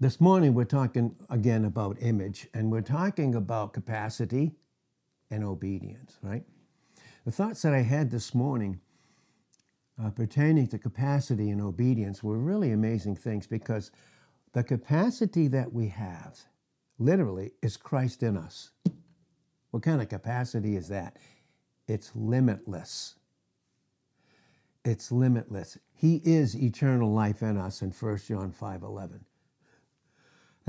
this morning we're talking again about image, and we're talking about capacity and obedience, right? The thoughts that I had this morning uh, pertaining to capacity and obedience were really amazing things because the capacity that we have, literally, is Christ in us. What kind of capacity is that? It's limitless. It's limitless. He is eternal life in us in 1 John 5 11.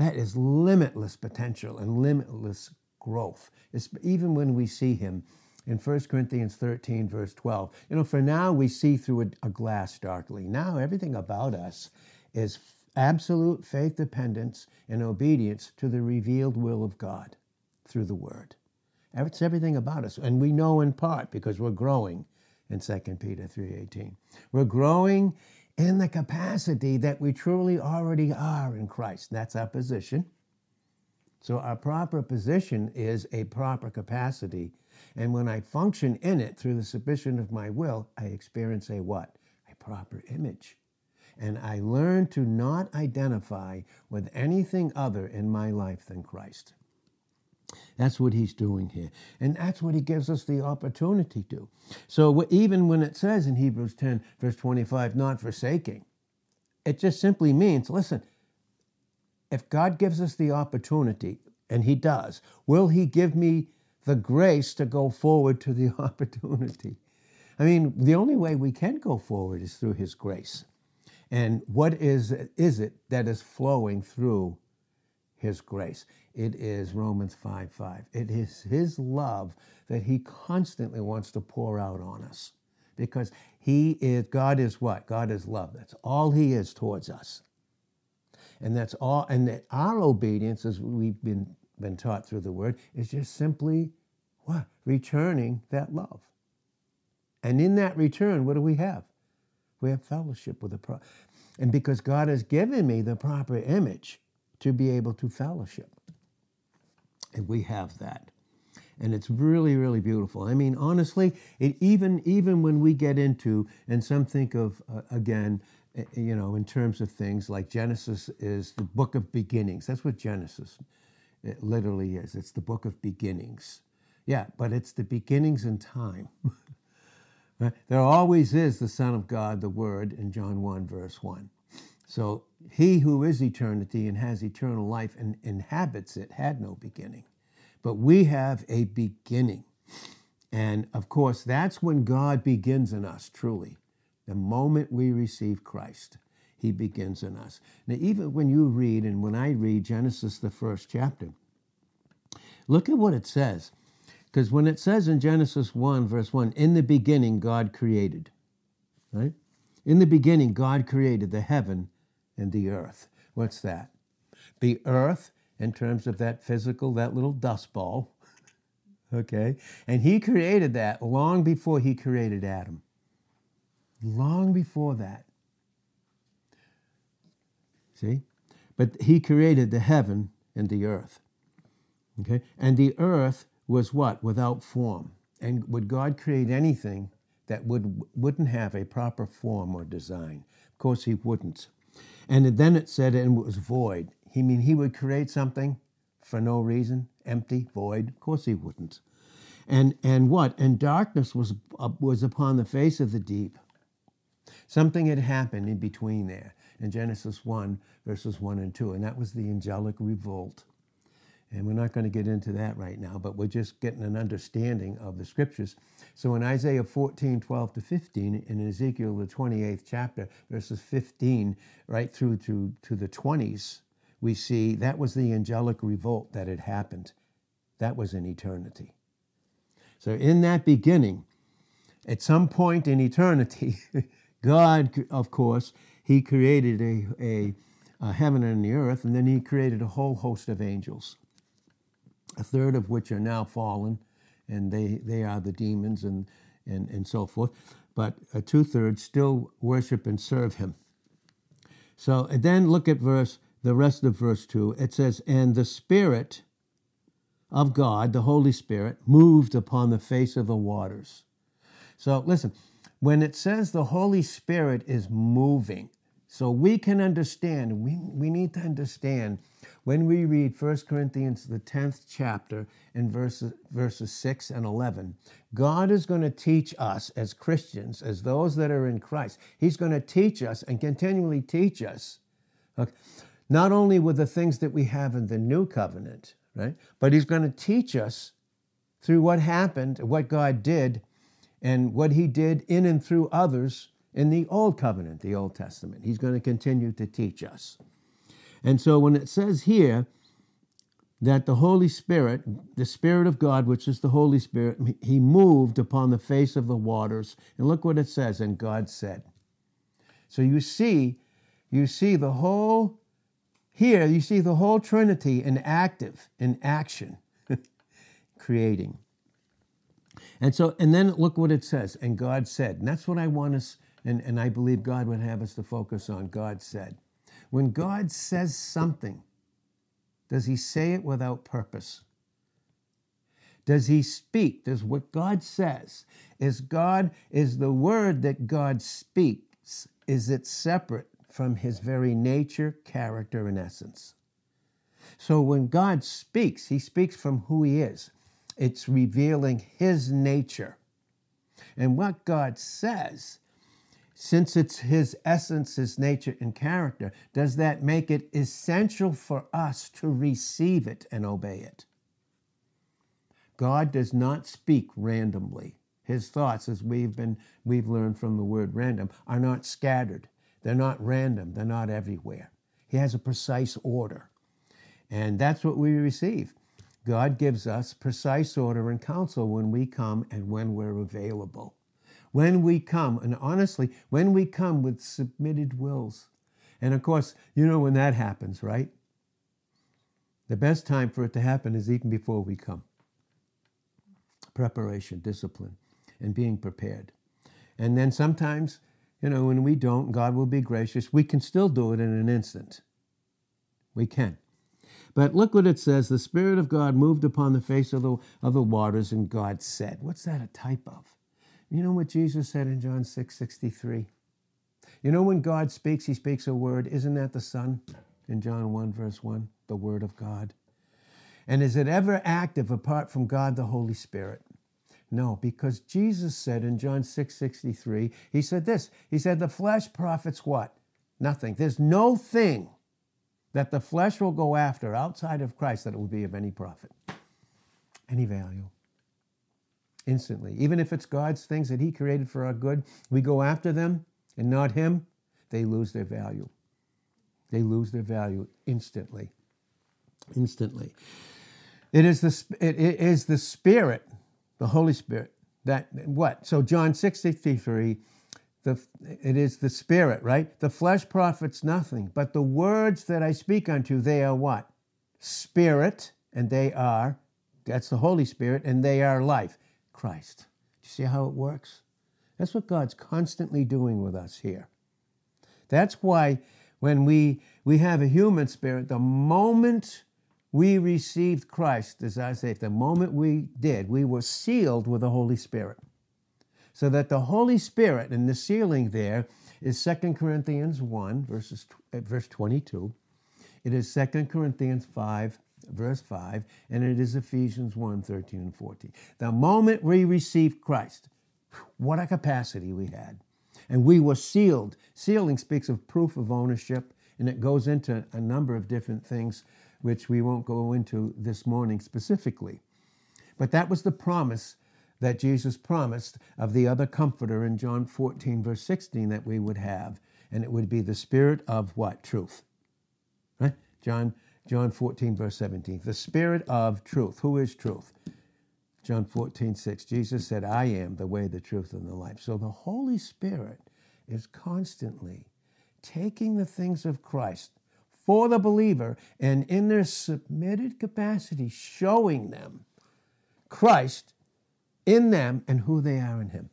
That is limitless potential and limitless growth. It's, even when we see him in 1 Corinthians 13, verse 12. You know, for now we see through a, a glass darkly. Now everything about us is absolute faith dependence and obedience to the revealed will of God through the Word. It's everything about us. And we know in part because we're growing in 2 Peter 3.18. We're growing in the capacity that we truly already are in Christ. That's our position. So our proper position is a proper capacity. And when I function in it through the submission of my will, I experience a what? A proper image. And I learn to not identify with anything other in my life than Christ. That's what he's doing here. And that's what he gives us the opportunity to. So even when it says in Hebrews 10, verse 25, not forsaking, it just simply means listen, if God gives us the opportunity, and he does, will he give me the grace to go forward to the opportunity? I mean, the only way we can go forward is through his grace. And what is, is it that is flowing through his grace? It is Romans 5 5. It is his love that he constantly wants to pour out on us. Because he is, God is what? God is love. That's all he is towards us. And that's all, and that our obedience, as we've been, been taught through the word, is just simply what? Returning that love. And in that return, what do we have? We have fellowship with the pro. And because God has given me the proper image to be able to fellowship. And we have that. And it's really, really beautiful. I mean, honestly, it even even when we get into, and some think of uh, again, uh, you know, in terms of things like Genesis is the book of beginnings. That's what Genesis it literally is. It's the book of beginnings. Yeah, but it's the beginnings in time. There always is the Son of God, the Word, in John 1, verse 1. So he who is eternity and has eternal life and inhabits it had no beginning. But we have a beginning. And of course, that's when God begins in us, truly. The moment we receive Christ, he begins in us. Now, even when you read, and when I read Genesis, the first chapter, look at what it says. Because when it says in Genesis 1, verse 1, in the beginning, God created, right? In the beginning, God created the heaven and the earth. What's that? The earth, in terms of that physical, that little dust ball, okay? And he created that long before he created Adam. Long before that. See? But he created the heaven and the earth. Okay? And the earth was what? Without form. And would God create anything that would, wouldn't have a proper form or design? Of course, he wouldn't. And then it said and it was void. He mean he would create something for no reason, empty, void. Of course he wouldn't. And and what? And darkness was uh, was upon the face of the deep. Something had happened in between there in Genesis 1, verses 1 and 2, and that was the angelic revolt. And we're not going to get into that right now, but we're just getting an understanding of the scriptures. So in Isaiah 14, 12 to 15, in Ezekiel, the 28th chapter, verses 15 right through to, to the 20s, we see that was the angelic revolt that had happened. That was in eternity. So in that beginning, at some point in eternity, God, of course, He created a, a, a heaven and the earth, and then He created a whole host of angels a third of which are now fallen, and they, they are the demons and, and, and so forth. But two thirds still worship and serve him. So then look at verse the rest of verse two. It says, "And the Spirit of God, the Holy Spirit, moved upon the face of the waters." So listen, when it says the Holy Spirit is moving, So we can understand, we, we need to understand when we read 1 Corinthians, the 10th chapter, in verses, verses 6 and 11, God is going to teach us as Christians, as those that are in Christ, He's going to teach us and continually teach us, okay, not only with the things that we have in the new covenant, right, but He's going to teach us through what happened, what God did, and what He did in and through others in the Old Covenant, the Old Testament. He's going to continue to teach us. And so when it says here that the Holy Spirit, the Spirit of God, which is the Holy Spirit, he moved upon the face of the waters. And look what it says, and God said. So you see, you see the whole, here, you see the whole Trinity in active, in action, creating. And so, and then look what it says, and God said. And that's what I want us, and, and I believe God would have us to focus on. God said. When God says something, does he say it without purpose? Does he speak? Does what God says is God is the word that God speaks is it separate from his very nature, character and essence? So when God speaks, he speaks from who he is. It's revealing his nature. And what God says since it's his essence, his nature, and character, does that make it essential for us to receive it and obey it? God does not speak randomly. His thoughts, as we've been we've learned from the word random, are not scattered. They're not random. They're not everywhere. He has a precise order. And that's what we receive. God gives us precise order and counsel when we come and when we're available when we come, and honestly, when we come with submitted wills. And of course, you know when that happens, right? The best time for it to happen is even before we come. Preparation, discipline, and being prepared. And then sometimes, you know, when we don't, God will be gracious. We can still do it in an instant. We can. But look what it says the Spirit of God moved upon the face of the, of the waters, and God said. What's that a type of? You know what Jesus said in John 6 63? You know when God speaks, he speaks a word. Isn't that the Son in John 1, verse 1? The Word of God. And is it ever active apart from God the Holy Spirit? No, because Jesus said in John 6 63, he said this. He said, The flesh profits what? Nothing. There's no thing that the flesh will go after outside of Christ that it will be of any profit, any value instantly. Even if it's God's things that He created for our good, we go after them and not Him, they lose their value. They lose their value instantly. Instantly. It is the, it is the Spirit, the Holy Spirit, that what? So John 63, the, it is the Spirit, right? The flesh profits nothing, but the words that I speak unto, they are what? Spirit, and they are, that's the Holy Spirit, and they are life. Christ. Do you see how it works? That's what God's constantly doing with us here. That's why when we, we have a human spirit, the moment we received Christ, as I say, the moment we did, we were sealed with the Holy Spirit. So that the Holy Spirit and the sealing there is 2 Corinthians 1, verses, uh, verse 22. It is 2 Corinthians 5, verse 5, and it is Ephesians 1 13 and 14. The moment we received Christ, what a capacity we had. And we were sealed. Sealing speaks of proof of ownership, and it goes into a number of different things, which we won't go into this morning specifically. But that was the promise that Jesus promised of the other comforter in John 14, verse 16, that we would have. And it would be the spirit of what? Truth. Right? John John 14, verse 17. The Spirit of truth. Who is truth? John 14, 6. Jesus said, I am the way, the truth, and the life. So the Holy Spirit is constantly taking the things of Christ for the believer and in their submitted capacity, showing them Christ in them and who they are in Him.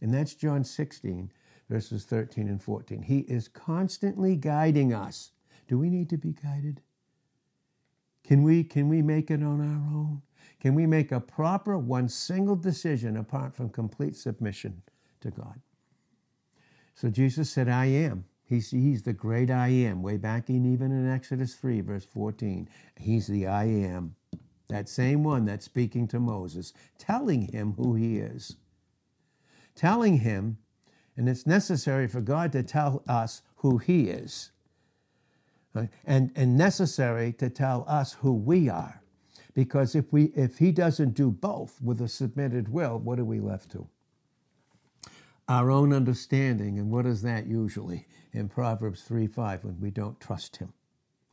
And that's John 16, verses 13 and 14. He is constantly guiding us. Do we need to be guided? Can we, can we make it on our own? Can we make a proper one single decision apart from complete submission to God? So Jesus said, I am. He's, he's the great I am, way back in even in Exodus 3, verse 14. He's the I am, that same one that's speaking to Moses, telling him who he is. Telling him, and it's necessary for God to tell us who he is, right? and, and necessary to tell us who we are. Because if, we, if he doesn't do both with a submitted will, what are we left to? Our own understanding. And what is that usually? In Proverbs 3 5, when we don't trust him.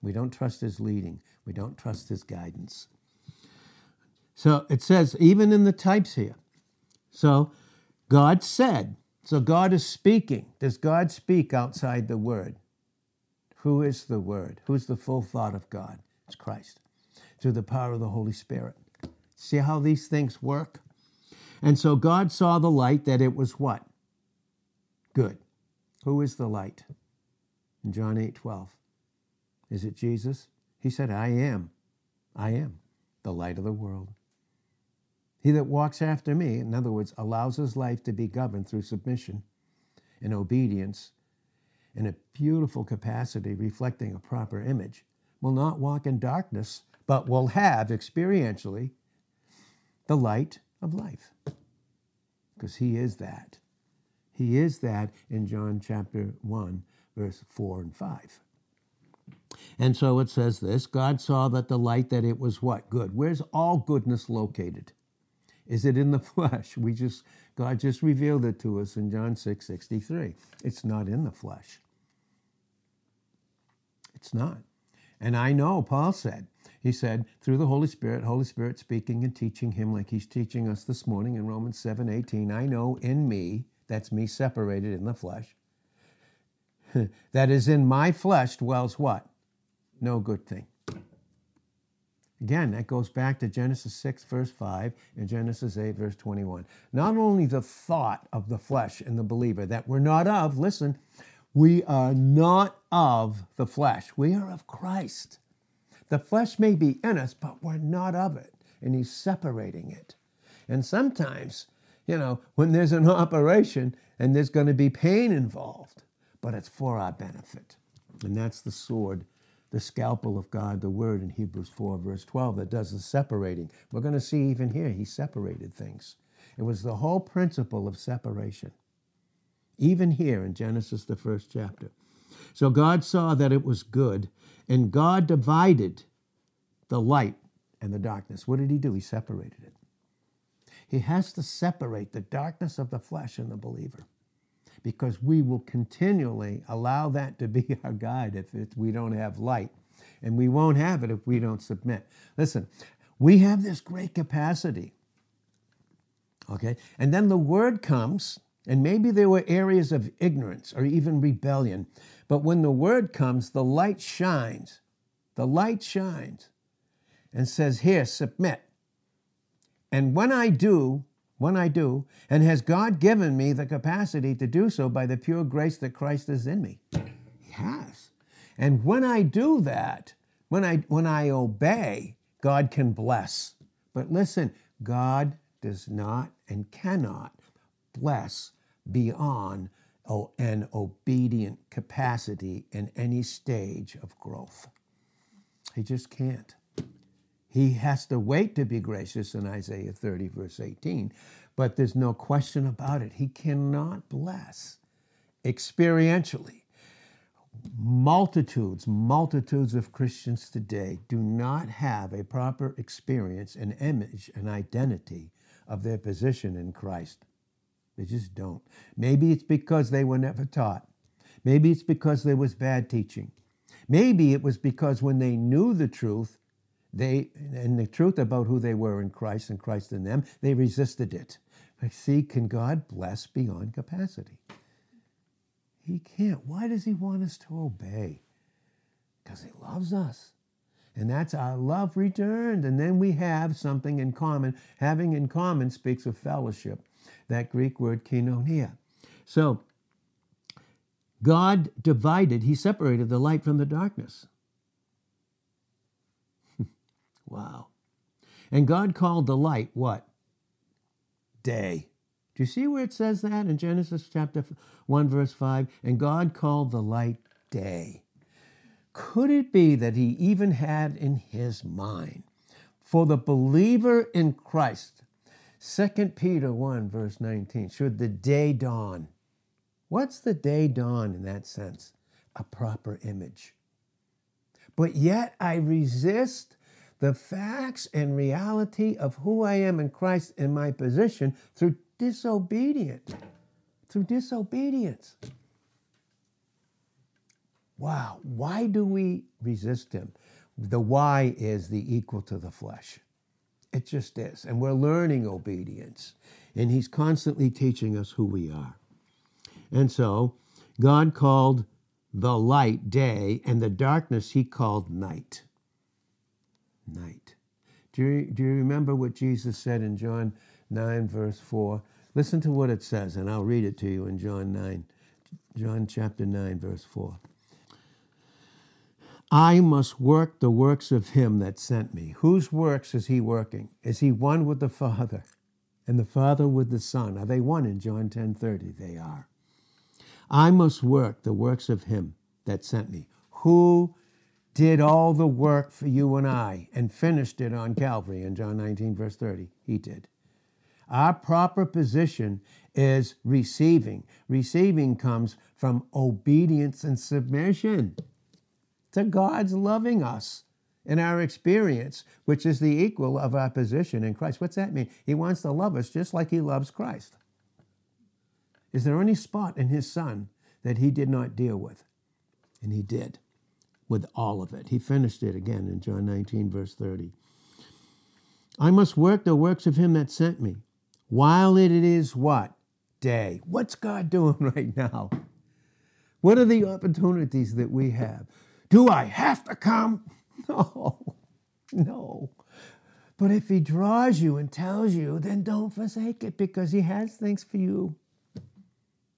We don't trust his leading. We don't trust his guidance. So it says, even in the types here. So God said, so God is speaking. Does God speak outside the word? Who is the word? Who's the full thought of God? It's Christ through the power of the Holy Spirit. See how these things work? And so God saw the light that it was what? Good. Who is the light? In John 8 12. Is it Jesus? He said, I am. I am the light of the world. He that walks after me, in other words, allows his life to be governed through submission and obedience in a beautiful capacity reflecting a proper image, will not walk in darkness, but will have experientially the light of life. Because he is that. He is that in John chapter 1, verse 4 and 5. And so it says this God saw that the light that it was what? Good. Where's all goodness located? Is it in the flesh? We just God just revealed it to us in John 6 63. It's not in the flesh. It's not. And I know Paul said, he said, through the Holy Spirit, Holy Spirit speaking and teaching him like he's teaching us this morning in Romans 7 18, I know in me, that's me separated in the flesh, that is in my flesh dwells what? No good thing. Again, that goes back to Genesis 6, verse 5, and Genesis 8, verse 21. Not only the thought of the flesh in the believer that we're not of, listen, we are not of the flesh. We are of Christ. The flesh may be in us, but we're not of it. And He's separating it. And sometimes, you know, when there's an operation and there's going to be pain involved, but it's for our benefit. And that's the sword the scalpel of God, the word in Hebrews 4, verse 12, that does the separating. We're going to see even here, he separated things. It was the whole principle of separation, even here in Genesis, the first chapter. So God saw that it was good, and God divided the light and the darkness. What did he do? He separated it. He has to separate the darkness of the flesh and the believer because we will continually allow that to be our guide if we don't have light. And we won't have it if we don't submit. Listen, we have this great capacity. Okay? And then the word comes, and maybe there were areas of ignorance or even rebellion. But when the word comes, the light shines. The light shines and says, Here, submit. And when I do, when I do, and has God given me the capacity to do so by the pure grace that Christ is in me? Has. And when I do that, when I when I obey, God can bless. But listen, God does not and cannot bless beyond an obedient capacity in any stage of growth. He just can't. He has to wait to be gracious in Isaiah 30, verse 18. But there's no question about it. He cannot bless experientially. Multitudes, multitudes of Christians today do not have a proper experience, an image, an identity of their position in Christ. They just don't. Maybe it's because they were never taught. Maybe it's because there was bad teaching. Maybe it was because when they knew the truth, they and the truth about who they were in Christ and Christ in them, they resisted it. But see, can God bless beyond capacity? He can't. Why does he want us to obey? Because he loves us. And that's our love returned. And then we have something in common. Having in common speaks of fellowship, that Greek word koinonia. So, God divided, he separated the light from the darkness. Wow. And God called the light what? Day. Do you see where it says that in Genesis chapter 1, verse 5? And God called the light day. Could it be that he even had in his mind for the believer in Christ? 2 Peter 1, verse 19, should the day dawn. What's the day dawn in that sense? A proper image. But yet I resist the facts and reality of who I am in Christ in my position through disobedience. Through disobedience. Wow, why do we resist him? The why is the equal to the flesh. It just is. And we're learning obedience. And he's constantly teaching us who we are. And so God called the light day, and the darkness he called night. Night. Do you, do you remember what Jesus said in John 9, verse 4? Listen to what it says, and I'll read it to you in John 9, John chapter 9, verse 4. I must work the works of him that sent me. Whose works is he working? Is he one with the Father? And the Father with the Son. Are they one in John 10 30? They are. I must work the works of him that sent me. Who did all the work for you and I and finished it on Calvary in John 19, verse 30? He did. Our proper position is receiving. Receiving comes from obedience and submission to God's loving us in our experience, which is the equal of our position in Christ. What's that mean? He wants to love us just like he loves Christ. Is there any spot in his son that he did not deal with? And he did with all of it. He finished it again in John 19, verse 30. I must work the works of him that sent me while it is what? Day. What's God doing right now? What are the opportunities that we have? Do I have to come? No, no. But if he draws you and tells you, then don't forsake it because he has things for you.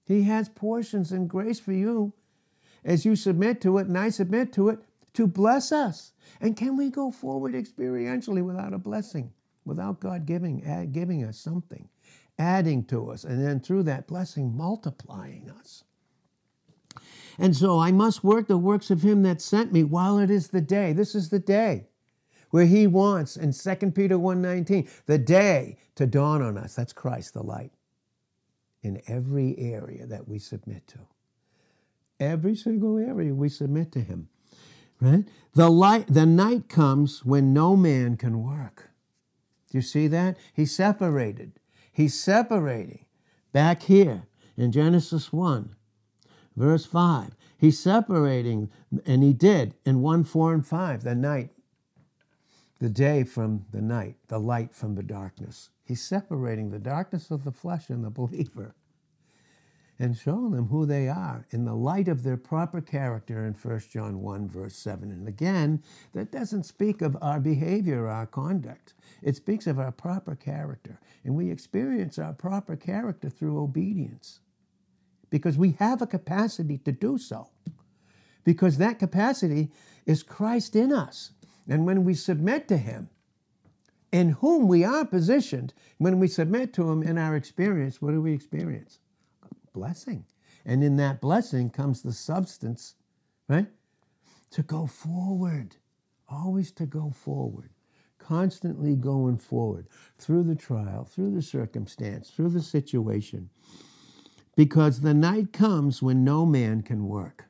He has portions and grace for you as you submit to it and I submit to it to bless us. And can we go forward experientially without a blessing, without God giving, add, giving us something, adding to us, and then through that blessing, multiplying us? And so I must work the works of him that sent me while it is the day. This is the day where he wants in 2 Peter 1:19, the day to dawn on us. That's Christ the light. In every area that we submit to. Every single area we submit to him. Right? The light the night comes when no man can work. Do you see that? He's separated. He's separating back here in Genesis 1 Verse 5. He's separating, and he did in 1, 4, and 5, the night, the day from the night, the light from the darkness. He's separating the darkness of the flesh and the believer and showing them who they are in the light of their proper character in 1 John 1, verse 7. And again, that doesn't speak of our behavior, our conduct. It speaks of our proper character. And we experience our proper character through obedience because we have a capacity to do so. Because that capacity is Christ in us. And when we submit to Him, in whom we are positioned, when we submit to Him in our experience, what do we experience? Blessing. And in that blessing comes the substance, right? To go forward, always to go forward, constantly going forward through the trial, through the circumstance, through the situation because the night comes when no man can work.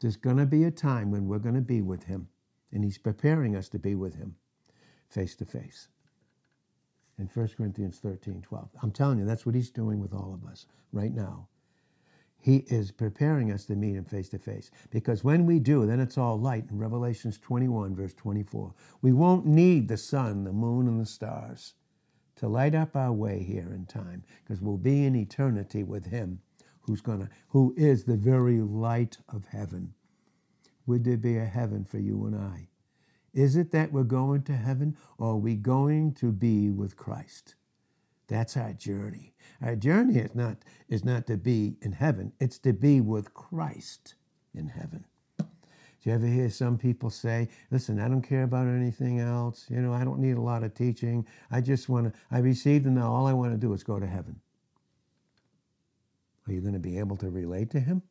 There's going to be a time when we're going to be with him, and he's preparing us to be with him face to face. In 1 Corinthians 13 12. I'm telling you, that's what he's doing with all of us right now. He is preparing us to meet him face to face. Because when we do, then it's all light in Revelations 21, verse 24. We won't need the sun, the moon, and the stars to light up our way here in time because we'll be in eternity with him who's to who is the very light of heaven would there be a heaven for you and i is it that we're going to heaven or are we going to be with christ that's our journey our journey is not is not to be in heaven it's to be with christ in heaven do you ever hear some people say, listen, I don't care about anything else. You know, I don't need a lot of teaching. I just want to, I received and now all I want to do is go to heaven. Are you going to be able to relate to him?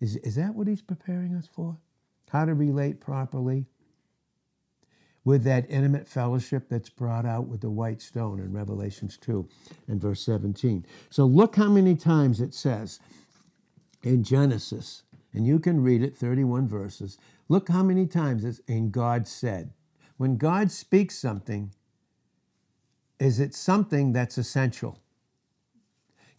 Is, is that what he's preparing us for? How to relate properly? With that intimate fellowship that's brought out with the white stone in Revelations 2 and verse 17. So look how many times it says in Genesis, and you can read it 31 verses. Look how many times it's in God said. When God speaks something, is it something that's essential?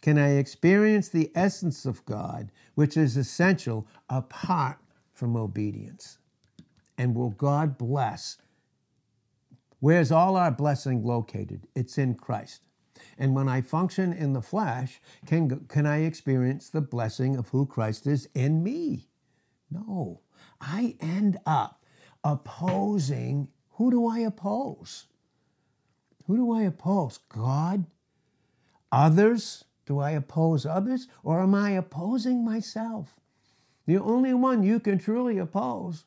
Can I experience the essence of God, which is essential, apart from obedience? And will God bless Where's all our blessing located? It's in Christ. And when I function in the flesh, can, can I experience the blessing of who Christ is in me? No. I end up opposing. Who do I oppose? Who do I oppose? God? Others? Do I oppose others? Or am I opposing myself? The only one you can truly oppose,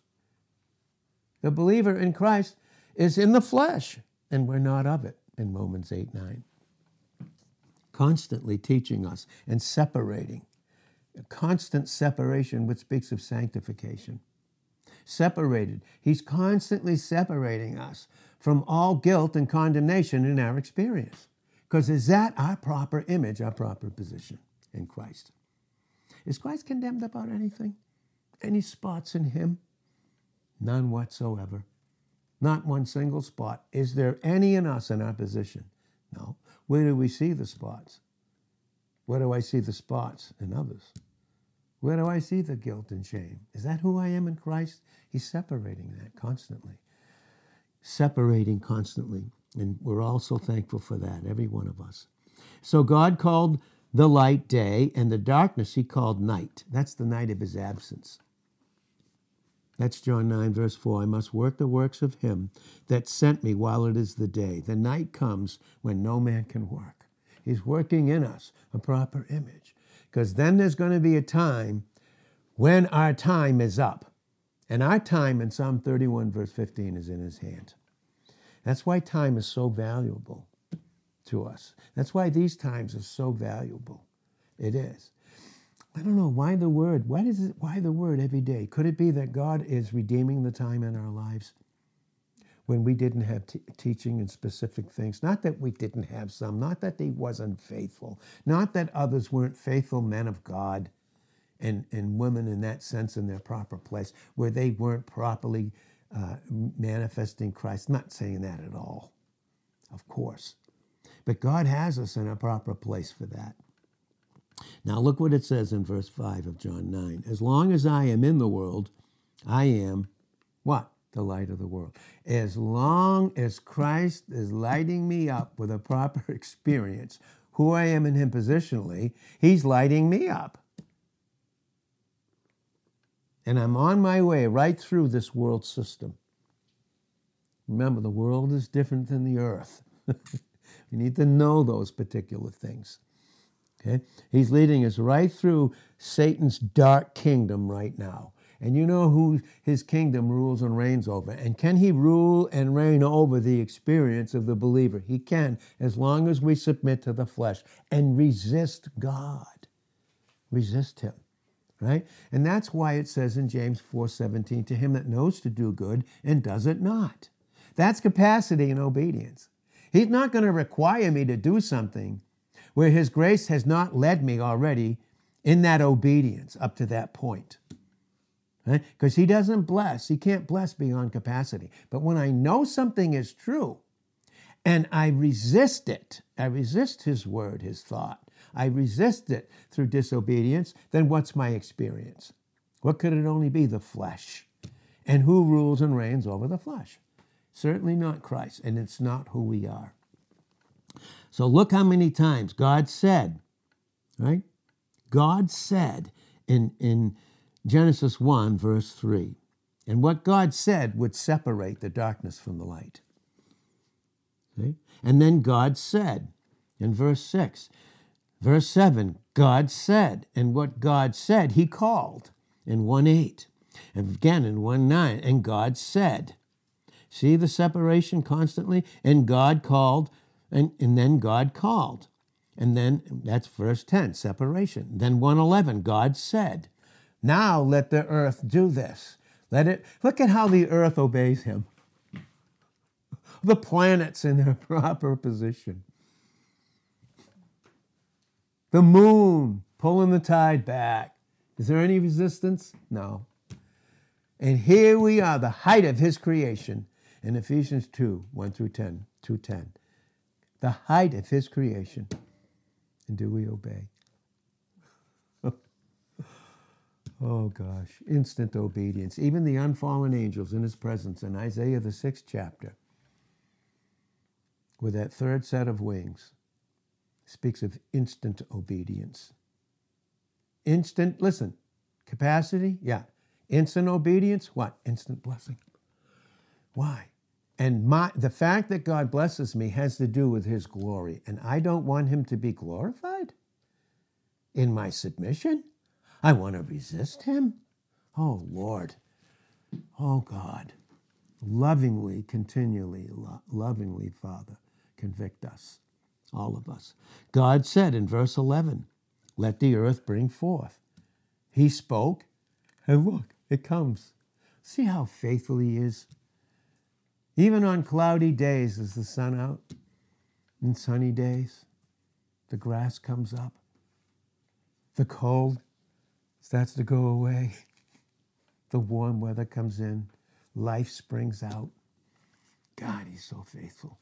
the believer in Christ, is in the flesh, and we're not of it in Romans 8 9. Constantly teaching us and separating. A constant separation, which speaks of sanctification. Separated. He's constantly separating us from all guilt and condemnation in our experience. Because is that our proper image, our proper position in Christ? Is Christ condemned about anything? Any spots in him? None whatsoever. Not one single spot. Is there any in us in our position? No. Where do we see the spots? Where do I see the spots in others? Where do I see the guilt and shame? Is that who I am in Christ? He's separating that constantly. Separating constantly. And we're all so thankful for that, every one of us. So God called the light day, and the darkness he called night. That's the night of his absence. That's John 9, verse 4. I must work the works of him that sent me while it is the day. The night comes when no man can work. He's working in us a proper image. Because then there's going to be a time when our time is up. And our time in Psalm 31, verse 15, is in his hand. That's why time is so valuable to us. That's why these times are so valuable. It is. I don't know why the word. Why is it? Why the word every day? Could it be that God is redeeming the time in our lives when we didn't have t- teaching and specific things? Not that we didn't have some. Not that He wasn't faithful. Not that others weren't faithful men of God, and and women in that sense in their proper place where they weren't properly uh, manifesting Christ. Not saying that at all, of course, but God has us in a proper place for that. Now, look what it says in verse 5 of John 9. As long as I am in the world, I am what? The light of the world. As long as Christ is lighting me up with a proper experience, who I am in Him positionally, He's lighting me up. And I'm on my way right through this world system. Remember, the world is different than the earth. you need to know those particular things. Okay? He's leading us right through Satan's dark kingdom right now. And you know who his kingdom rules and reigns over. And can he rule and reign over the experience of the believer? He can, as long as we submit to the flesh and resist God. Resist him. Right? And that's why it says in James 4:17, to him that knows to do good and does it not. That's capacity and obedience. He's not going to require me to do something where His grace has not led me already in that obedience up to that point. Because He doesn't bless, He can't bless beyond capacity. But when I know something is true and I resist it, I resist His word, His thought, I resist it through disobedience, then what's my experience? What could it only be? The flesh. And who rules and reigns over the flesh? Certainly not Christ, and it's not who we are. So look how many times God said, right? God said in, in Genesis 1, verse 3. And what God said would separate the darkness from the light. And then God said in verse 6. Verse 7, God said, and what God said, he called in 1 8. And again in 1 9, and God said, See the separation constantly? And God called, and, and then God called. And then that's verse 10, separation. Then 111, God said, Now let the earth do this. Let it look at how the earth obeys him. The planets in their proper position. The moon pulling the tide back. Is there any resistance? No. And here we are, the height of his creation in Ephesians 2 1 through 10, 210. The height of his creation. And do we obey? oh gosh, instant obedience. Even the unfallen angels in his presence in Isaiah, the sixth chapter, with that third set of wings, speaks of instant obedience. Instant, listen, capacity, yeah. Instant obedience, what? Instant blessing. Why? And my, the fact that God blesses me has to do with his glory. And I don't want him to be glorified in my submission. I want to resist him. Oh, Lord. Oh, God. Lovingly, continually, lo- lovingly, Father, convict us, all of us. God said in verse 11, Let the earth bring forth. He spoke, and look, it comes. See how faithful he is? Even on cloudy days, is the sun out? In sunny days, the grass comes up. The cold starts to go away. The warm weather comes in. Life springs out. God, He's so faithful.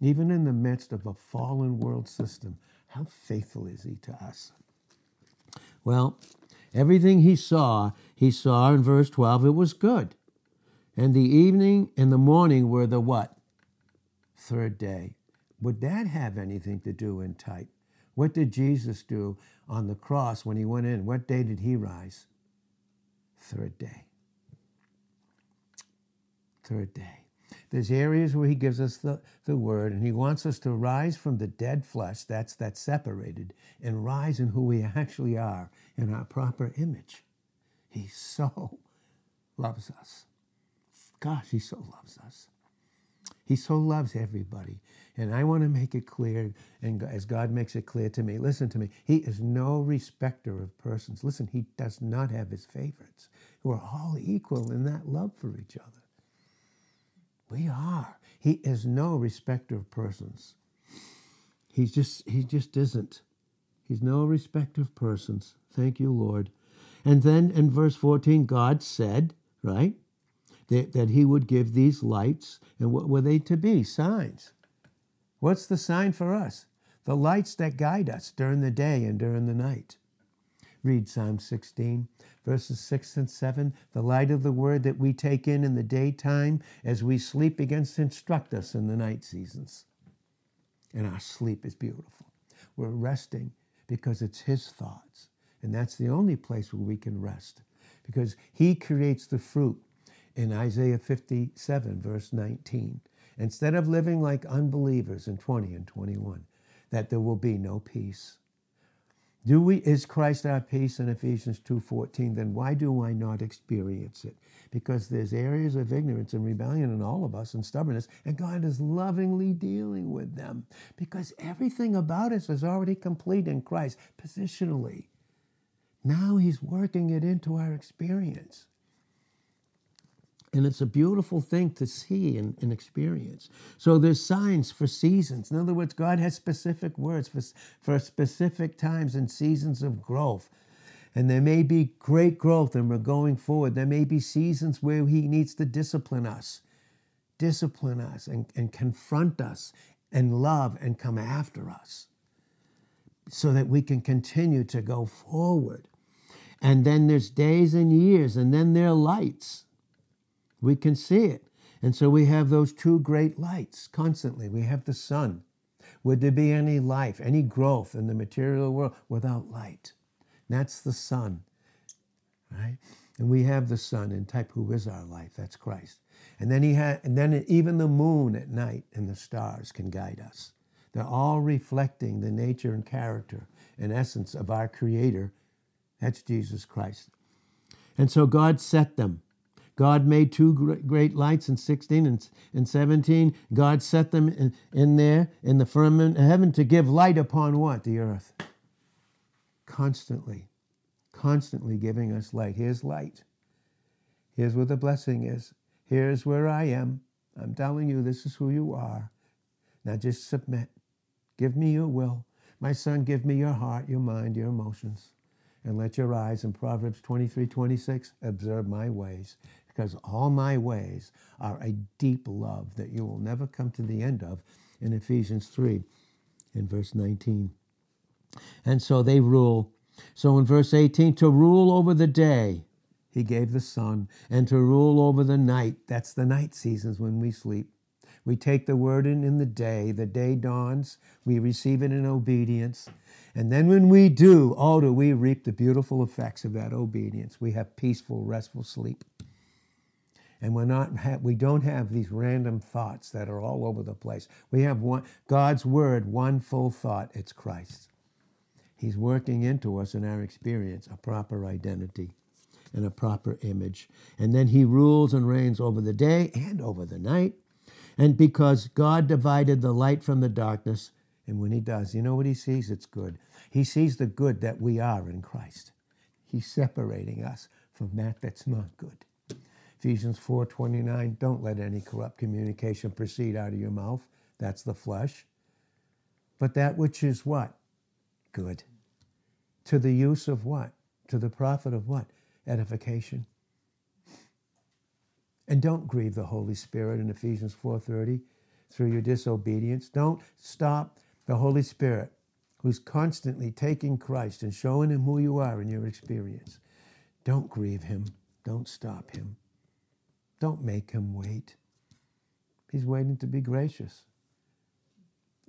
Even in the midst of a fallen world system, how faithful is He to us? Well, everything He saw, He saw in verse 12, it was good. And the evening and the morning were the what? Third day. Would that have anything to do in type? What did Jesus do on the cross when he went in? What day did he rise? Third day. Third day. There's areas where he gives us the, the word and he wants us to rise from the dead flesh, that's that separated, and rise in who we actually are in our proper image. He so loves us. Gosh, he so loves us. He so loves everybody. And I want to make it clear, and as God makes it clear to me, listen to me. He is no respecter of persons. Listen, he does not have his favorites. We're all equal in that love for each other. We are. He is no respecter of persons. He's just he just isn't. He's no respecter of persons. Thank you, Lord. And then in verse 14, God said, right? That, that he would give these lights. And what were they to be? Signs. What's the sign for us? The lights that guide us during the day and during the night. Read Psalm 16, verses 6 and 7. The light of the word that we take in in the daytime as we sleep begins to instruct us in the night seasons. And our sleep is beautiful. We're resting because it's His thoughts. And that's the only place where we can rest because He creates the fruit in Isaiah 57, verse 19. Instead of living like unbelievers in 20 and 21, that there will be no peace. Do we is Christ our peace in Ephesians 2:14 then why do I not experience it? Because there's areas of ignorance and rebellion in all of us and stubbornness and God is lovingly dealing with them because everything about us is already complete in Christ positionally. Now he's working it into our experience. And it's a beautiful thing to see and, and, experience. So there's signs for seasons. In other words, God has specific words for, for specific times and seasons of growth. And there may be great growth and we're going forward. There may be seasons where He needs to discipline us, discipline us and, and confront us and love and come after us so that we can continue to go forward. And then there's days and years, and then there are lights we can see it. And so we have those two great lights constantly. We have the sun. Would there be any life, any growth in the material world without light? That's the sun, right? And we have the sun in type who is our life. That's Christ. And then he had, and then even the moon at night and the stars can guide us. They're all reflecting the nature and character and essence of our Creator. That's Jesus Christ. And so God set them. God made two great lights in 16 and, and 17. God set them in, in there in the firmament of heaven to give light upon what? The earth. Constantly, constantly giving us light. Here's light. Here's where the blessing is. Here's where I am. I'm telling you, this is who you are. Now just submit. Give me your will. My son, give me your heart, your mind, your emotions. And let your eyes in Proverbs 23 26 observe my ways because all my ways are a deep love that you will never come to the end of in Ephesians 3 in verse 19. And so they rule. So in verse 18, to rule over the day, he gave the sun, and to rule over the night, that's the night seasons when we sleep. We take the word in in the day, the day dawns, we receive it in obedience. And then when we do, oh, do we reap the beautiful effects of that obedience. We have peaceful, restful sleep and we're not we don't have these random thoughts that are all over the place. We have one god's word one full thought it's christ. He's working into us in our experience a proper identity and a proper image. And then he rules and reigns over the day and over the night. And because god divided the light from the darkness and when he does you know what he sees? It's good. He sees the good that we are in christ. He's separating us from that that's not good Ephesians 4:29, don't let any corrupt communication proceed out of your mouth. That's the flesh. But that which is what? Good. To the use of what? To the profit of what? Edification. And don't grieve the Holy Spirit in Ephesians 4:30 through your disobedience. Don't stop the Holy Spirit who's constantly taking Christ and showing him who you are in your experience. Don't grieve him. Don't stop him. Don't make him wait. He's waiting to be gracious.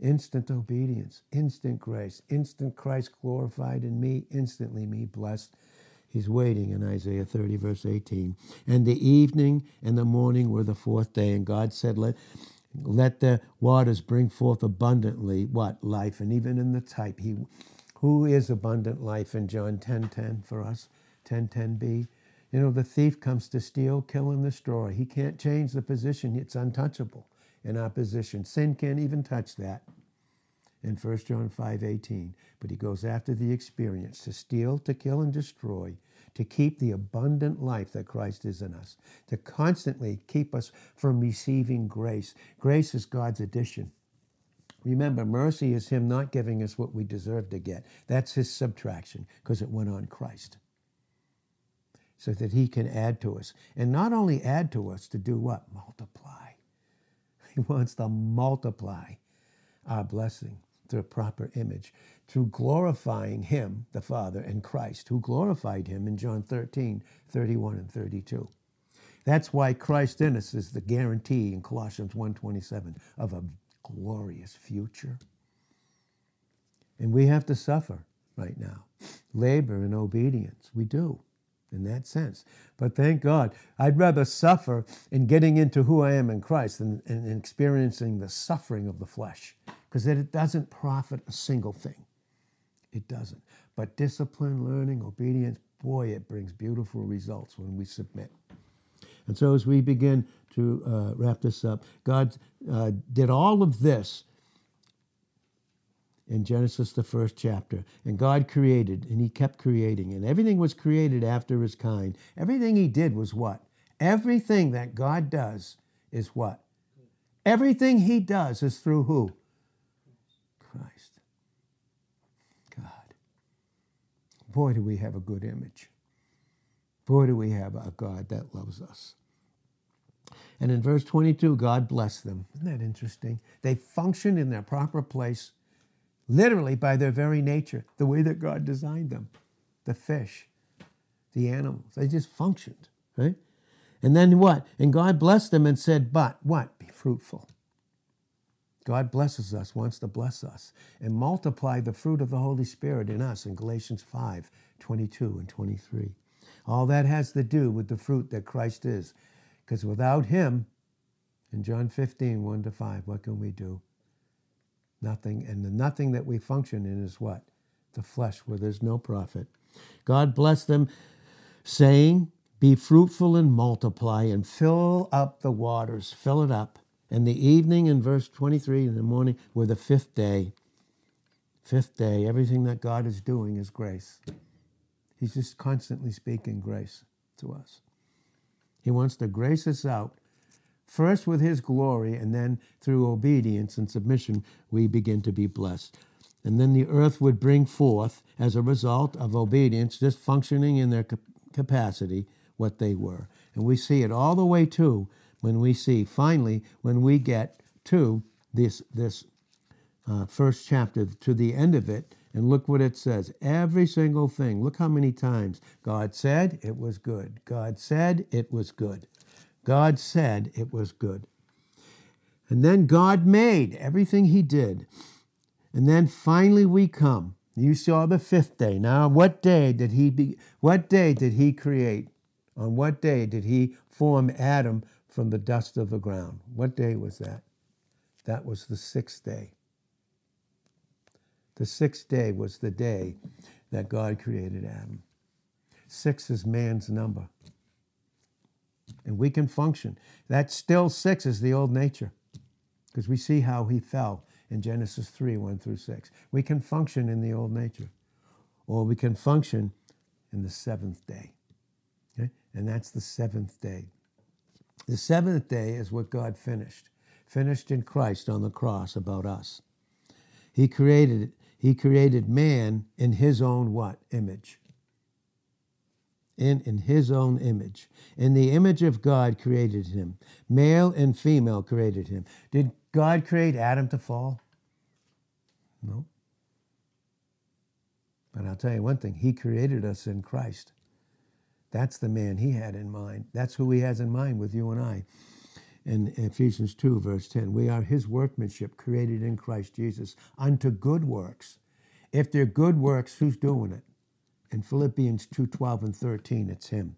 Instant obedience, instant grace, instant Christ glorified in me, instantly me blessed. He's waiting in Isaiah 30, verse 18. And the evening and the morning were the fourth day, and God said, Let let the waters bring forth abundantly what life and even in the type he who is abundant life in john 10 10 for us 10 10b you know, the thief comes to steal, kill, and destroy. He can't change the position, it's untouchable in our position. Sin can't even touch that in 1 John 5 18. But he goes after the experience to steal, to kill, and destroy, to keep the abundant life that Christ is in us, to constantly keep us from receiving grace. Grace is God's addition. Remember, mercy is Him not giving us what we deserve to get. That's His subtraction because it went on Christ so that he can add to us. And not only add to us, to do what? Multiply. He wants to multiply our blessing through proper image, through glorifying him, the Father, and Christ, who glorified him in John 13, 31 and 32. That's why Christ in us is the guarantee in Colossians 1:27 of a glorious future. And we have to suffer right now. Labor and obedience. We do in that sense. But thank God, I'd rather suffer in getting into who I am in Christ than in experiencing the suffering of the flesh, because it doesn't profit a single thing. It doesn't. But discipline, learning, obedience, boy, it brings beautiful results when we submit. And so, as we begin to uh, wrap this up, God uh, did all of this in Genesis, the first chapter. And God created, and He kept creating, and everything was created after His kind. Everything He did was what? Everything that God does is what? Everything He does is through who? Christ. God. Boy, do we have a good image. Boy, do we have a God that loves us. And in verse 22, God blessed them. Isn't that interesting? They functioned in their proper place literally by their very nature, the way that God designed them the fish, the animals. They just functioned, right? And then what? And God blessed them and said, But what? Be fruitful. God blesses us, wants to bless us, and multiply the fruit of the Holy Spirit in us in Galatians 5 22 and 23. All that has to do with the fruit that Christ is. Because without Him, in John 15, 1 to 5, what can we do? Nothing. And the nothing that we function in is what? The flesh, where there's no profit. God blessed them, saying, Be fruitful and multiply and fill up the waters, fill it up. And the evening in verse 23 in the morning were the fifth day. Fifth day, everything that God is doing is grace. He's just constantly speaking grace to us. He wants to grace us out, first with His glory, and then through obedience and submission, we begin to be blessed. And then the earth would bring forth, as a result of obedience, just functioning in their capacity, what they were. And we see it all the way to when we see, finally, when we get to this, this uh, first chapter, to the end of it, and look what it says. Every single thing. Look how many times God said it was good. God said it was good. God said it was good. And then God made everything He did. And then finally we come. You saw the fifth day. Now, what day did He be? What day did He create? On what day did He form Adam from the dust of the ground? What day was that? That was the sixth day. The sixth day was the day that God created Adam. Six is man's number. And we can function. That still six is the old nature because we see how he fell in Genesis 3 1 through 6. We can function in the old nature, or we can function in the seventh day. Okay? And that's the seventh day. The seventh day is what God finished, finished in Christ on the cross about us. He created he created man in his own what? Image. In, in his own image. In the image of God created him. Male and female created him. Did God create Adam to fall? No. But I'll tell you one thing He created us in Christ. That's the man He had in mind. That's who He has in mind with you and I in Ephesians 2, verse 10. We are his workmanship created in Christ Jesus unto good works. If they're good works, who's doing it? In Philippians 2, 12 and 13, it's him.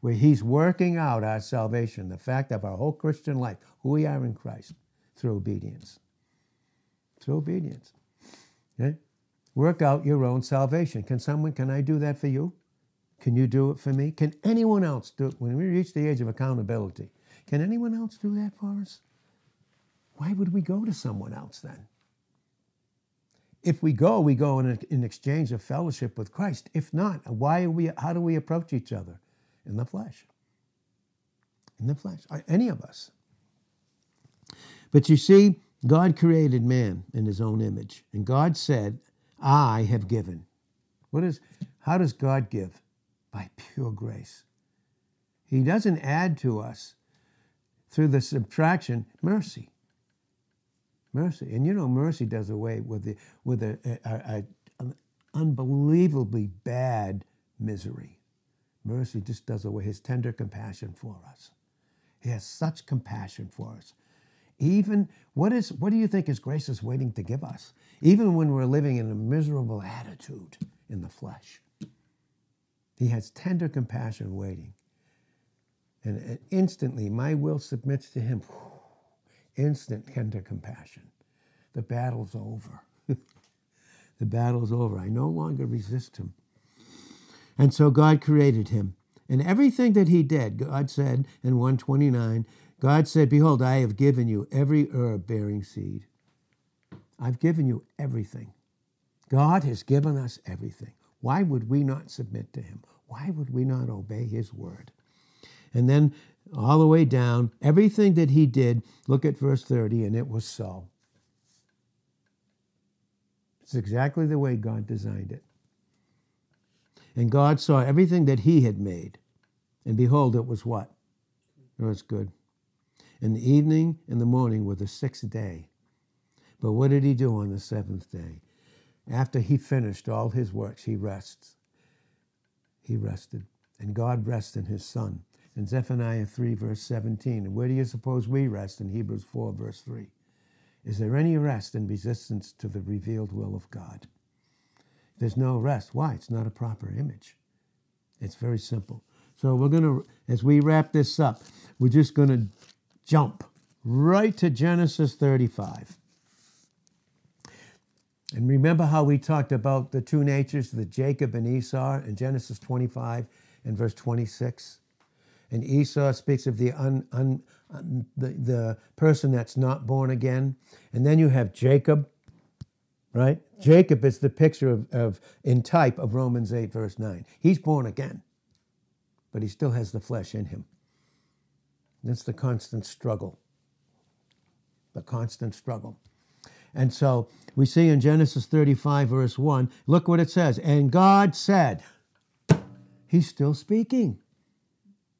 Where he's working out our salvation, the fact of our whole Christian life, who we are in Christ, through obedience. Through obedience. Okay? Work out your own salvation. Can someone, can I do that for you? Can you do it for me? Can anyone else do it? When we reach the age of accountability, can anyone else do that for us? Why would we go to someone else then? If we go, we go in, in exchange of fellowship with Christ. If not, why are we, how do we approach each other? In the flesh. In the flesh. Any of us. But you see, God created man in his own image. And God said, I have given. What is, how does God give? By pure grace. He doesn't add to us through the subtraction, mercy. Mercy. And you know, mercy does away with, the, with a, a, a, an unbelievably bad misery. Mercy just does away his tender compassion for us. He has such compassion for us. Even what is what do you think his grace is waiting to give us? Even when we're living in a miserable attitude in the flesh. He has tender compassion waiting. And instantly my will submits to him. Instant tender compassion. The battle's over. the battle's over. I no longer resist him. And so God created him. And everything that he did, God said in 129, God said, Behold, I have given you every herb bearing seed. I've given you everything. God has given us everything. Why would we not submit to him? Why would we not obey his word? And then all the way down, everything that he did, look at verse 30, and it was so. It's exactly the way God designed it. And God saw everything that he had made, and behold, it was what? It was good. And the evening and the morning were the sixth day. But what did he do on the seventh day? After he finished all his works, he rests. He rested. And God rests in his Son in Zephaniah 3, verse 17. And where do you suppose we rest in Hebrews 4, verse 3? Is there any rest in resistance to the revealed will of God? There's no rest. Why? It's not a proper image. It's very simple. So we're going to, as we wrap this up, we're just going to jump right to Genesis 35. And remember how we talked about the two natures, the Jacob and Esau, in Genesis 25 and verse 26? And Esau speaks of the, un, un, un, the, the person that's not born again. And then you have Jacob, right? Jacob is the picture of, of in type of Romans 8, verse 9. He's born again, but he still has the flesh in him. That's the constant struggle. The constant struggle. And so we see in Genesis 35, verse 1, look what it says. And God said, He's still speaking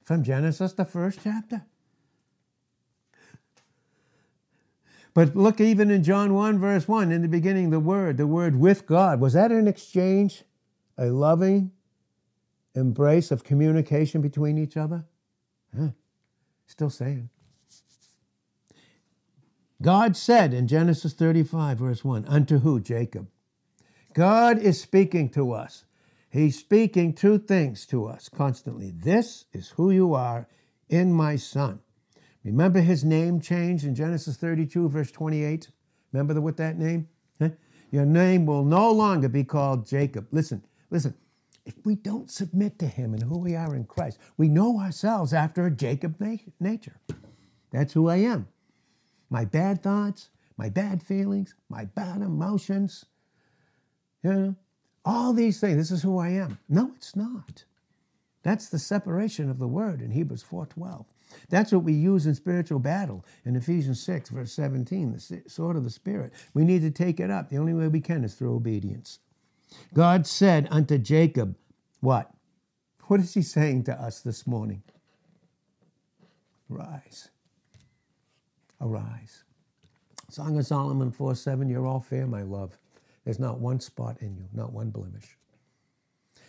from Genesis, the first chapter. But look, even in John 1, verse 1, in the beginning, the Word, the Word with God, was that an exchange, a loving embrace of communication between each other? Huh. Still saying. God said in Genesis 35, verse 1, unto who? Jacob. God is speaking to us. He's speaking two things to us constantly. This is who you are in my son. Remember his name change in Genesis 32, verse 28? Remember the, with that name? Huh? Your name will no longer be called Jacob. Listen, listen. If we don't submit to him and who we are in Christ, we know ourselves after a Jacob na- nature. That's who I am my bad thoughts, my bad feelings, my bad emotions, you know, all these things. This is who I am. No, it's not. That's the separation of the word in Hebrews 4:12. That's what we use in spiritual battle in Ephesians 6, verse 17, the sword of the Spirit. We need to take it up. The only way we can is through obedience. God said unto Jacob, What? What is he saying to us this morning? Rise arise. Song of Solomon 4 7, you're all fair, my love. There's not one spot in you, not one blemish.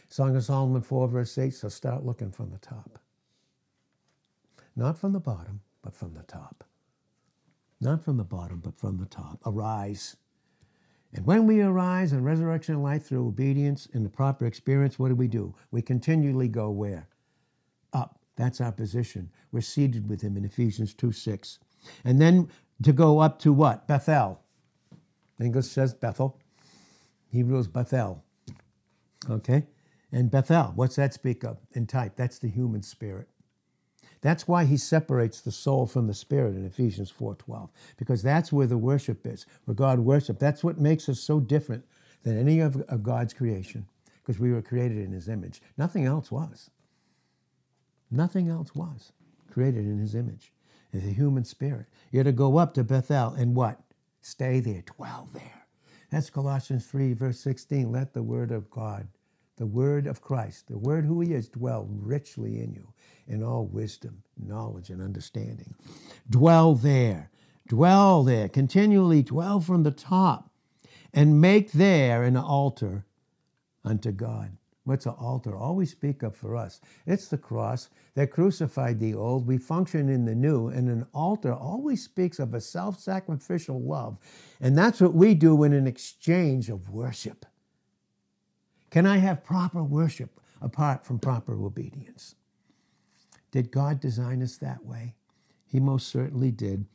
Song of Solomon 4, verse 8, so start looking from the top. Not from the bottom, but from the top. Not from the bottom, but from the top. Arise. And when we arise in resurrection and life through obedience and the proper experience, what do we do? We continually go where? Up. That's our position. We're seated with him in Ephesians 2 6. And then to go up to what? Bethel. English says Bethel. Hebrew is Bethel. Okay? And Bethel, what's that speak of in type? That's the human spirit. That's why he separates the soul from the spirit in Ephesians 4:12, because that's where the worship is, where God worship. That's what makes us so different than any of, of God's creation, because we were created in his image. Nothing else was. Nothing else was created in his image a human spirit. You're to go up to Bethel and what? Stay there, dwell there. That's Colossians 3, verse 16. Let the word of God, the word of Christ, the word who he is, dwell richly in you in all wisdom, knowledge, and understanding. Dwell there. Dwell there. Continually dwell from the top and make there an altar unto God. What's an altar? Always speak of for us. It's the cross that crucified the old. We function in the new. And an altar always speaks of a self sacrificial love. And that's what we do in an exchange of worship. Can I have proper worship apart from proper obedience? Did God design us that way? He most certainly did.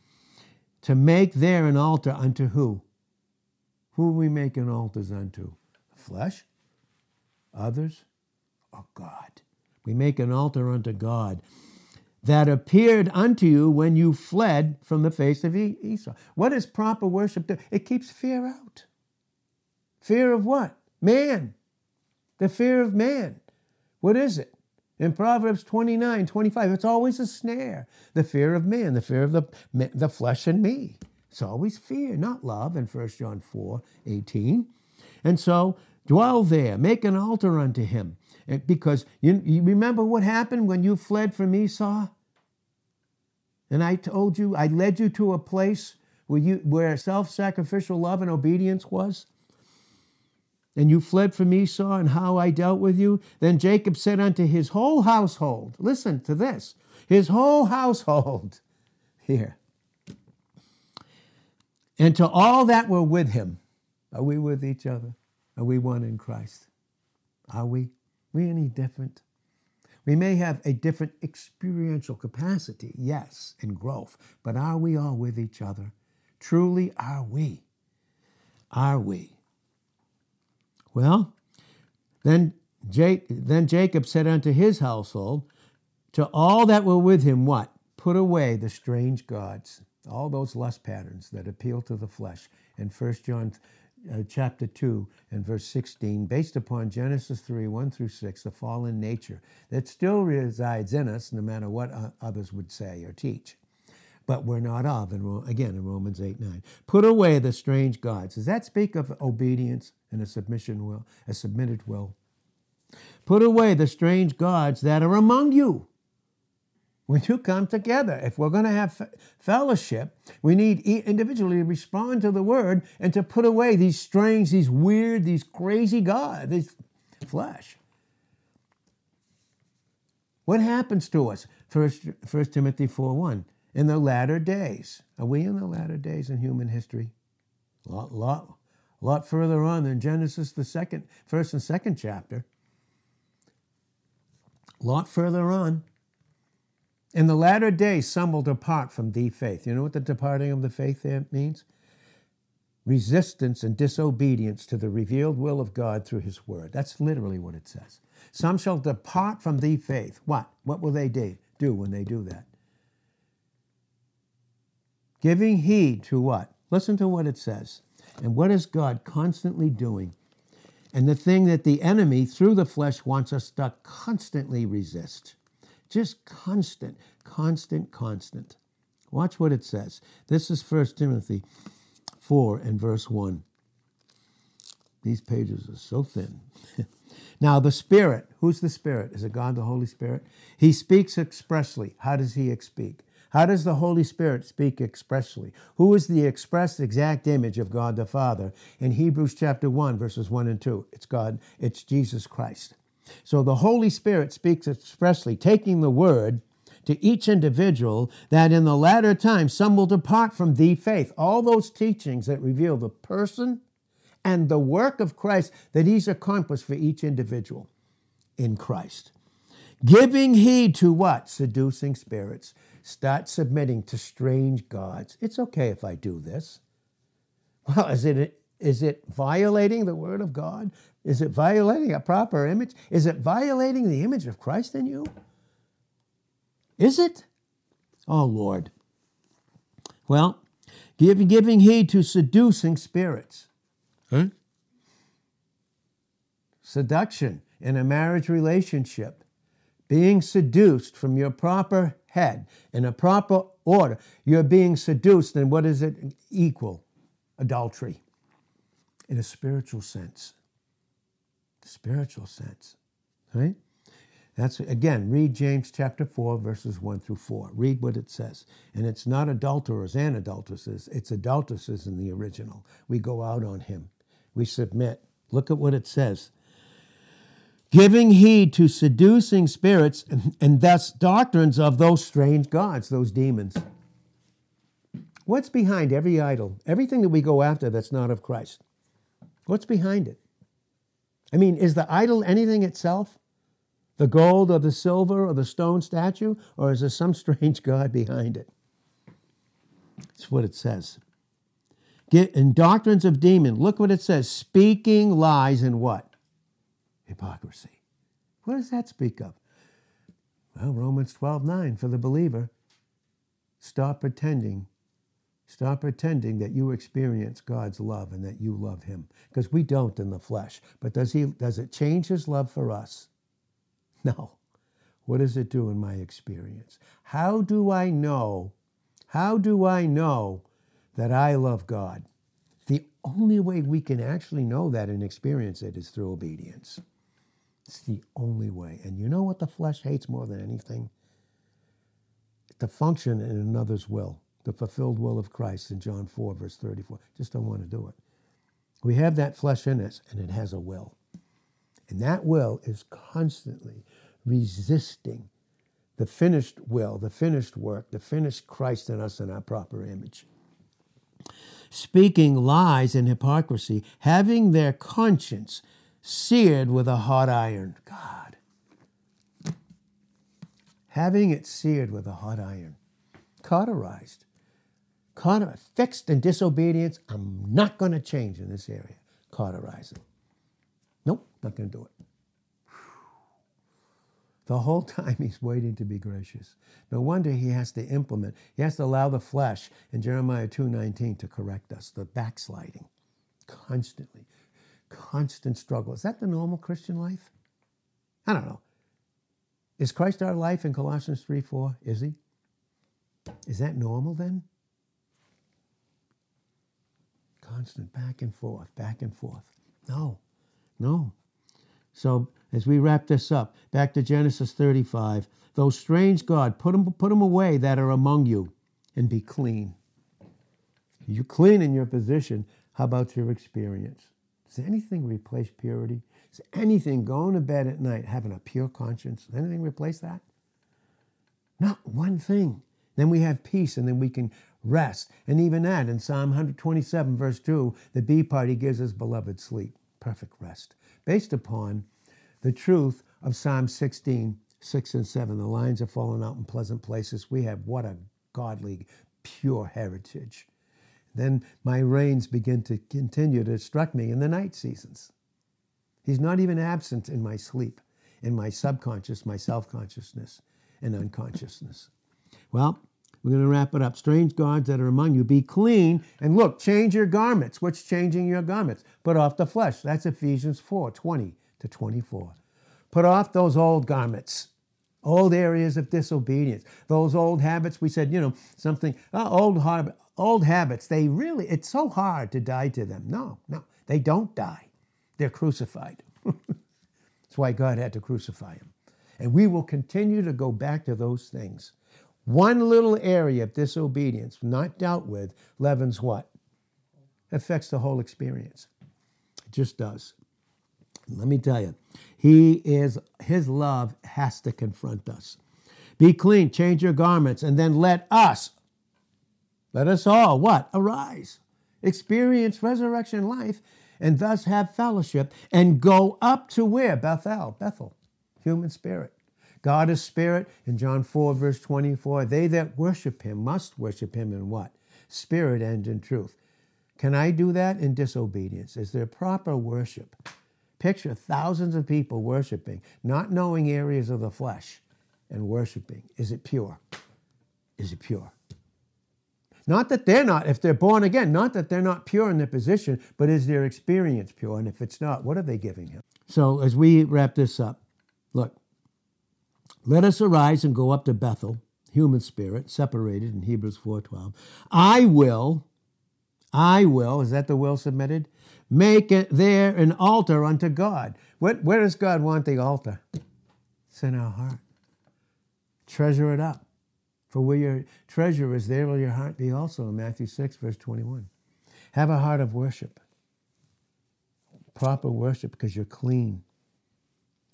To make there an altar unto who? Who are we making altars unto? The flesh? Others, or God. We make an altar unto God that appeared unto you when you fled from the face of Esau. What does proper worship do? It keeps fear out. Fear of what? Man. The fear of man. What is it? In Proverbs 29, 25, it's always a snare. The fear of man, the fear of the, the flesh and me. It's always fear, not love in 1 John 4, 18. And so Dwell there, make an altar unto him. Eh, because you, you remember what happened when you fled from Esau? And I told you, I led you to a place where, you, where self sacrificial love and obedience was? And you fled from Esau and how I dealt with you? Then Jacob said unto his whole household, listen to this, his whole household, here, and to all that were with him. Are we with each other? Are we one in Christ? Are we? We any different? We may have a different experiential capacity, yes, in growth, but are we all with each other? Truly, are we? Are we? Well, then, Jake, then Jacob said unto his household, to all that were with him, what? Put away the strange gods, all those lust patterns that appeal to the flesh. In 1 John uh, chapter 2 and verse 16, based upon Genesis 3 1 through 6, the fallen nature that still resides in us, no matter what others would say or teach. But we're not of, and again in Romans 8 9. Put away the strange gods. Does that speak of obedience and a submission will, a submitted will? Put away the strange gods that are among you when you come together. If we're going to have fellowship, we need individually to respond to the word and to put away these strange, these weird, these crazy gods, this flesh. What happens to us? First, First Timothy 4 1. In the latter days. Are we in the latter days in human history? A lot, lot, lot further on than Genesis, the second, first and second chapter. A lot further on. In the latter days, some will depart from the faith. You know what the departing of the faith means? Resistance and disobedience to the revealed will of God through His Word. That's literally what it says. Some shall depart from the faith. What? What will they do when they do that? Giving heed to what? Listen to what it says. And what is God constantly doing? And the thing that the enemy, through the flesh, wants us to constantly resist. Just constant, constant, constant. Watch what it says. This is 1 Timothy 4 and verse 1. These pages are so thin. now, the Spirit, who's the Spirit? Is it God the Holy Spirit? He speaks expressly. How does he speak? How does the Holy Spirit speak expressly? Who is the express exact image of God the Father? In Hebrews chapter 1, verses 1 and 2, it's God, it's Jesus Christ. So the Holy Spirit speaks expressly, taking the word to each individual that in the latter time some will depart from the faith. All those teachings that reveal the person and the work of Christ that he's accomplished for each individual in Christ. Giving heed to what? Seducing spirits. Start submitting to strange gods. It's okay if I do this. Well, is it, is it violating the word of God? Is it violating a proper image? Is it violating the image of Christ in you? Is it? Oh, Lord. Well, give, giving heed to seducing spirits. Huh? Seduction in a marriage relationship, being seduced from your proper head in a proper order. You're being seduced, and what is it equal? Adultery in a spiritual sense spiritual sense. Right? That's again, read James chapter 4, verses 1 through 4. Read what it says. And it's not adulterers and adulteresses, it's adulteresses in the original. We go out on him, we submit. Look at what it says giving heed to seducing spirits and, and thus doctrines of those strange gods, those demons. What's behind every idol? Everything that we go after that's not of Christ. What's behind it? I mean, is the idol anything itself? The gold or the silver or the stone statue? Or is there some strange God behind it? That's what it says. Get in doctrines of demon, look what it says speaking lies and what? Hypocrisy. What does that speak of? Well, Romans 12 9 for the believer. Stop pretending Stop pretending that you experience God's love and that you love him because we don't in the flesh. But does he does it change his love for us? No. What does it do in my experience? How do I know? How do I know that I love God? The only way we can actually know that and experience it is through obedience. It's the only way. And you know what the flesh hates more than anything? To function in another's will the fulfilled will of Christ in John 4, verse 34. Just don't want to do it. We have that flesh in us, and it has a will. And that will is constantly resisting the finished will, the finished work, the finished Christ in us in our proper image. Speaking lies and hypocrisy, having their conscience seared with a hot iron. God. Having it seared with a hot iron, cauterized. Cauter, fixed in disobedience, I'm not going to change in this area. Cauterizing. Nope, not going to do it. The whole time he's waiting to be gracious. No wonder he has to implement. He has to allow the flesh in Jeremiah 2:19 to correct us, the backsliding. Constantly. Constant struggle. Is that the normal Christian life? I don't know. Is Christ our life in Colossians 3 4? Is he? Is that normal then? Constant back and forth, back and forth. No, no. So as we wrap this up, back to Genesis 35, those strange God, put them, put them away that are among you and be clean. You're clean in your position. How about your experience? Does anything replace purity? Is anything going to bed at night having a pure conscience? Anything replace that? Not one thing. Then we have peace and then we can rest. And even that, in Psalm 127, verse 2, the B party gives us beloved sleep, perfect rest, based upon the truth of Psalm 16, 6 and 7. The lines are falling out in pleasant places. We have what a godly, pure heritage. Then my reins begin to continue to struck me in the night seasons. He's not even absent in my sleep, in my subconscious, my self consciousness, and unconsciousness. Well, we're going to wrap it up. Strange gods that are among you, be clean. And look, change your garments. What's changing your garments? Put off the flesh. That's Ephesians 4 20 to 24. Put off those old garments, old areas of disobedience, those old habits. We said, you know, something, oh, old, habit, old habits, they really, it's so hard to die to them. No, no, they don't die. They're crucified. That's why God had to crucify them. And we will continue to go back to those things. One little area of disobedience not dealt with leavens what? Affects the whole experience. It just does. Let me tell you, he is his love has to confront us. Be clean, change your garments, and then let us, let us all what? Arise. Experience resurrection life and thus have fellowship and go up to where? Bethel, Bethel, human spirit. God is spirit. In John 4, verse 24, they that worship him must worship him in what? Spirit and in truth. Can I do that in disobedience? Is there proper worship? Picture thousands of people worshiping, not knowing areas of the flesh, and worshiping. Is it pure? Is it pure? Not that they're not, if they're born again, not that they're not pure in their position, but is their experience pure? And if it's not, what are they giving him? So as we wrap this up, look, let us arise and go up to Bethel, human spirit, separated in Hebrews 4:12. I will, I will, is that the will submitted? Make it there an altar unto God. Where does God want the altar? It's in our heart. Treasure it up. For where your treasure is, there will your heart be also, in Matthew 6, verse 21. Have a heart of worship. Proper worship because you're clean.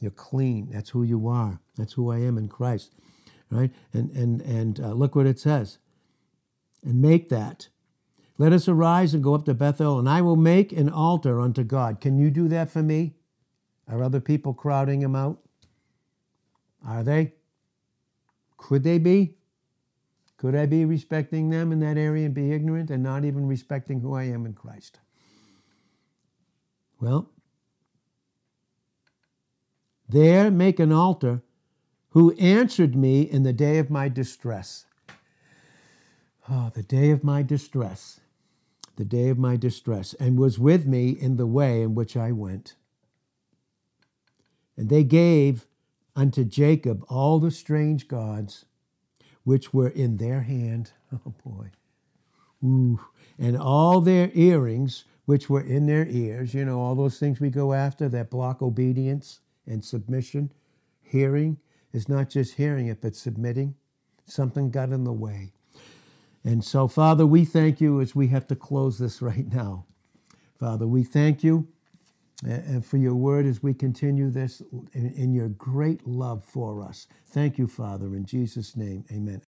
You're clean. That's who you are. That's who I am in Christ. Right? And, and, and uh, look what it says. And make that. Let us arise and go up to Bethel, and I will make an altar unto God. Can you do that for me? Are other people crowding him out? Are they? Could they be? Could I be respecting them in that area and be ignorant and not even respecting who I am in Christ? Well, there make an altar who answered me in the day of my distress. Oh, the day of my distress, the day of my distress, and was with me in the way in which I went. And they gave unto Jacob all the strange gods which were in their hand. Oh boy. Ooh. And all their earrings, which were in their ears, you know, all those things we go after that block obedience and submission. Hearing is not just hearing it, but submitting. Something got in the way. And so, Father, we thank you as we have to close this right now. Father, we thank you and for your word as we continue this in your great love for us. Thank you, Father, in Jesus' name. Amen.